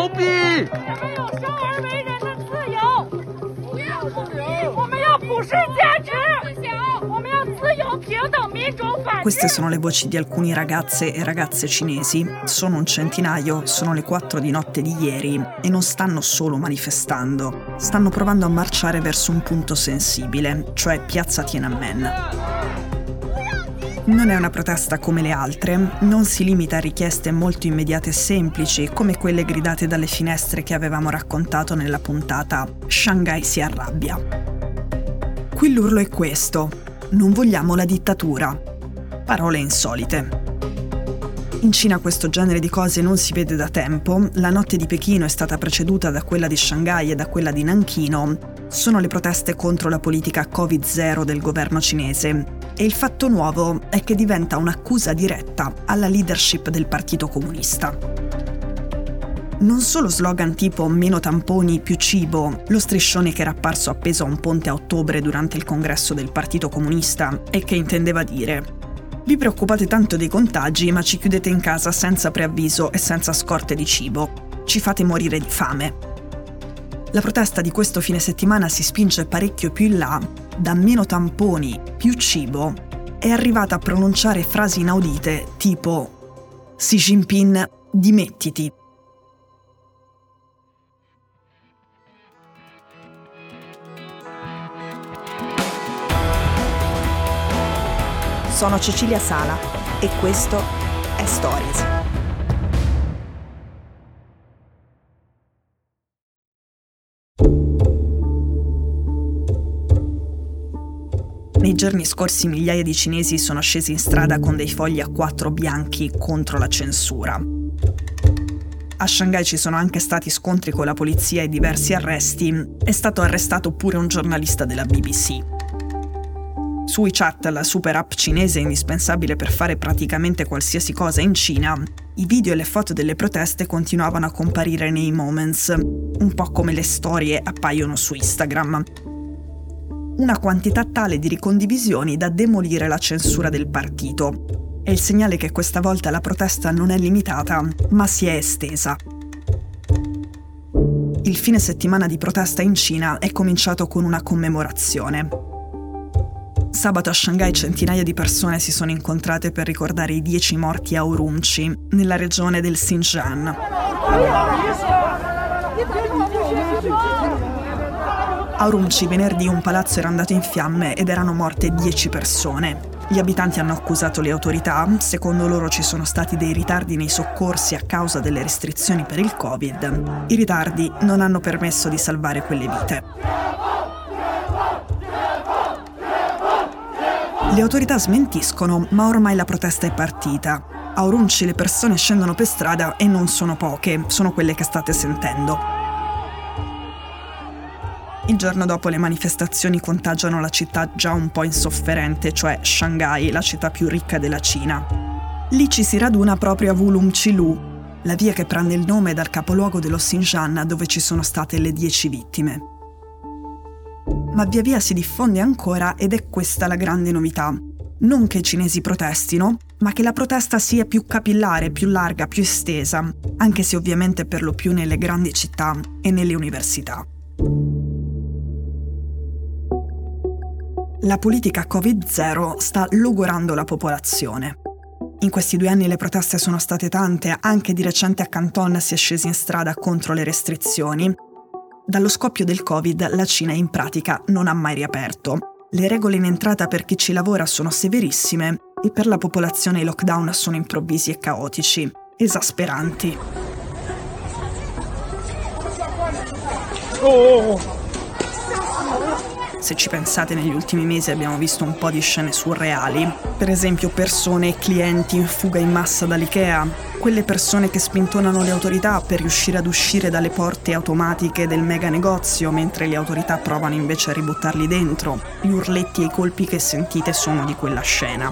牛逼！我们有生而为人的自由，不要自由，我们要普世价值，我们要自由、平等、民主、法治。 Queste sono le voci di alcune ragazze e ragazze cinesi. Sono un centinaio, sono le 4 di notte di ieri e non stanno solo manifestando. Stanno provando a marciare verso un punto sensibile, cioè Piazza Tiananmen. Non è una protesta come le altre, non si limita a richieste molto immediate e semplici, come quelle gridate dalle finestre che avevamo raccontato nella puntata Shanghai si arrabbia. Qui l'urlo è questo: non vogliamo la dittatura. Parole insolite. In Cina questo genere di cose non si vede da tempo, la notte di Pechino è stata preceduta da quella di Shanghai e da quella di Nanchino. Sono le proteste contro la politica Covid-0 del governo cinese. E il fatto nuovo è che diventa un'accusa diretta alla leadership del Partito Comunista. Non solo slogan tipo meno tamponi, più cibo, lo striscione che era apparso appeso a un ponte a ottobre durante il congresso del Partito Comunista e che intendeva dire vi preoccupate tanto dei contagi, ma ci chiudete in casa senza preavviso e senza scorte di cibo. Ci fate morire di fame. La protesta di questo fine settimana si spinge parecchio più in là, da meno tamponi, più cibo, è arrivata a pronunciare frasi inaudite tipo Xi Jinping, dimettiti. Sono Cecilia Sala e questo è Stories. Nei giorni scorsi migliaia di cinesi sono scesi in strada con dei fogli a quattro bianchi contro la censura. A Shanghai ci sono anche stati scontri con la polizia e diversi arresti. È stato arrestato pure un giornalista della BBC. Su WeChat, la super app cinese indispensabile per fare praticamente qualsiasi cosa in Cina, i video e le foto delle proteste continuavano a comparire nei moments, un po' come le storie appaiono su Instagram. Una quantità tale di ricondivisioni da demolire la censura del partito. È il segnale che questa volta la protesta non è limitata, ma si è estesa. Il fine settimana di protesta in Cina è cominciato con una commemorazione. Sabato a Shanghai centinaia di persone si sono incontrate per ricordare i dieci morti a Urumqi, nella regione del Xinjiang. A Urumqi venerdì un palazzo era andato in fiamme ed erano morte dieci persone. Gli abitanti hanno accusato le autorità, secondo loro ci sono stati dei ritardi nei soccorsi a causa delle restrizioni per il Covid. I ritardi non hanno permesso di salvare quelle vite. Le autorità smentiscono, ma ormai la protesta è partita. A Urumqi le persone scendono per strada e non sono poche, sono quelle che state sentendo. Il giorno dopo le manifestazioni contagiano la città già un po' insofferente, cioè Shanghai, la città più ricca della Cina. Lì ci si raduna proprio a Wulumqilu, la via che prende il nome dal capoluogo dello Xinjiang dove ci sono state le dieci vittime ma via via si diffonde ancora ed è questa la grande novità. Non che i cinesi protestino, ma che la protesta sia più capillare, più larga, più estesa, anche se ovviamente per lo più nelle grandi città e nelle università. La politica Covid-0 sta logorando la popolazione. In questi due anni le proteste sono state tante, anche di recente a Canton si è scesi in strada contro le restrizioni, dallo scoppio del Covid la Cina in pratica non ha mai riaperto. Le regole in entrata per chi ci lavora sono severissime e per la popolazione i lockdown sono improvvisi e caotici, esasperanti. Se ci pensate, negli ultimi mesi abbiamo visto un po' di scene surreali. Per esempio persone e clienti in fuga in massa dall'IKEA, quelle persone che spintonano le autorità per riuscire ad uscire dalle porte automatiche del mega negozio mentre le autorità provano invece a ributtarli dentro. Gli urletti e i colpi che sentite sono di quella scena.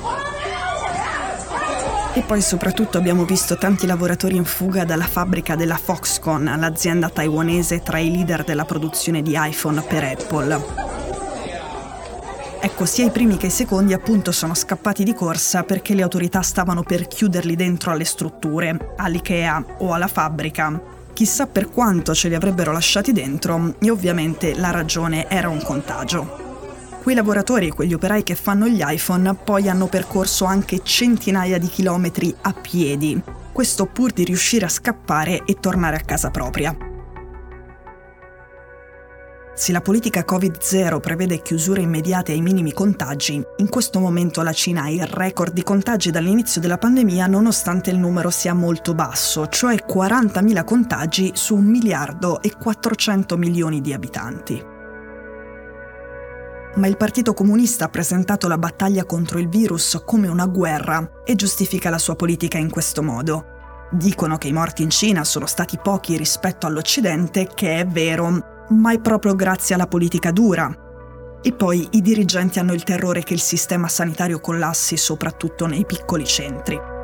E poi soprattutto abbiamo visto tanti lavoratori in fuga dalla fabbrica della Foxconn, l'azienda taiwanese tra i leader della produzione di iPhone per Apple. Ecco, sia i primi che i secondi appunto sono scappati di corsa perché le autorità stavano per chiuderli dentro alle strutture, all'IKEA o alla fabbrica, Chissà per quanto ce li avrebbero lasciati dentro e ovviamente la ragione era un contagio. Quei lavoratori e quegli operai che fanno gli iPhone poi hanno percorso anche centinaia di chilometri a piedi, questo pur di riuscire a scappare e tornare a casa propria. Se la politica Covid-0 prevede chiusure immediate ai minimi contagi, in questo momento la Cina ha il record di contagi dall'inizio della pandemia nonostante il numero sia molto basso, cioè 40.000 contagi su 1 miliardo e 400 milioni di abitanti. Ma il Partito Comunista ha presentato la battaglia contro il virus come una guerra e giustifica la sua politica in questo modo. Dicono che i morti in Cina sono stati pochi rispetto all'Occidente, che è vero, ma è proprio grazie alla politica dura. E poi i dirigenti hanno il terrore che il sistema sanitario collassi soprattutto nei piccoli centri.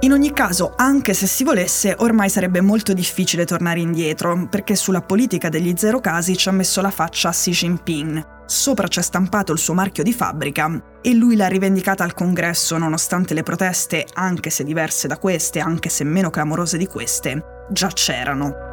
In ogni caso, anche se si volesse, ormai sarebbe molto difficile tornare indietro, perché sulla politica degli zero casi ci ha messo la faccia Xi Jinping. Sopra c'è stampato il suo marchio di fabbrica e lui l'ha rivendicata al congresso nonostante le proteste, anche se diverse da queste, anche se meno clamorose di queste, già c'erano.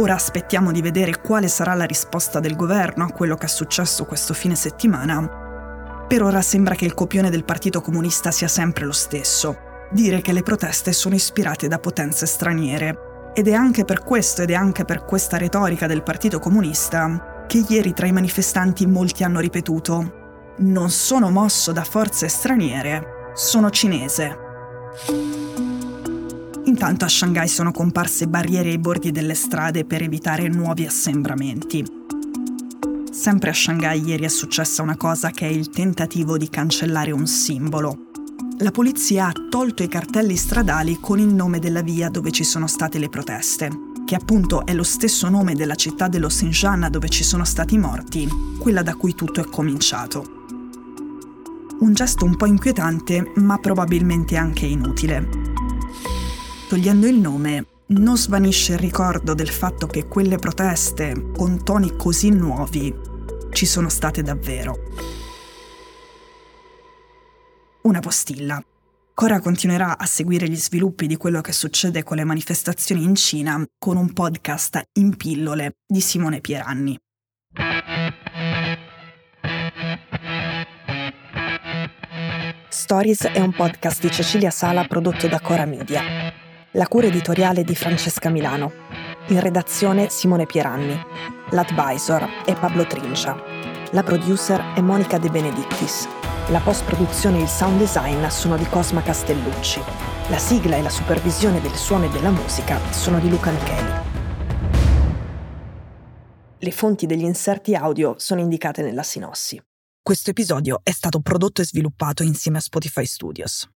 Ora aspettiamo di vedere quale sarà la risposta del governo a quello che è successo questo fine settimana. Per ora sembra che il copione del Partito Comunista sia sempre lo stesso, dire che le proteste sono ispirate da potenze straniere. Ed è anche per questo ed è anche per questa retorica del Partito Comunista che ieri tra i manifestanti molti hanno ripetuto non sono mosso da forze straniere, sono cinese. Intanto a Shanghai sono comparse barriere ai bordi delle strade per evitare nuovi assembramenti. Sempre a Shanghai ieri è successa una cosa che è il tentativo di cancellare un simbolo. La polizia ha tolto i cartelli stradali con il nome della via dove ci sono state le proteste, che appunto è lo stesso nome della città dello Xinjiang dove ci sono stati morti, quella da cui tutto è cominciato. Un gesto un po' inquietante, ma probabilmente anche inutile togliendo il nome, non svanisce il ricordo del fatto che quelle proteste, con toni così nuovi, ci sono state davvero. Una postilla. Cora continuerà a seguire gli sviluppi di quello che succede con le manifestazioni in Cina con un podcast in pillole di Simone Pieranni. Stories è un podcast di Cecilia Sala prodotto da Cora Media. La cura editoriale di Francesca Milano. In redazione Simone Pieranni. L'advisor è Pablo Trincia. La producer è Monica De Benedictis. La post-produzione e il sound design sono di Cosma Castellucci. La sigla e la supervisione del suono e della musica sono di Luca Micheli. Le fonti degli inserti audio sono indicate nella sinossi. Questo episodio è stato prodotto e sviluppato insieme a Spotify Studios.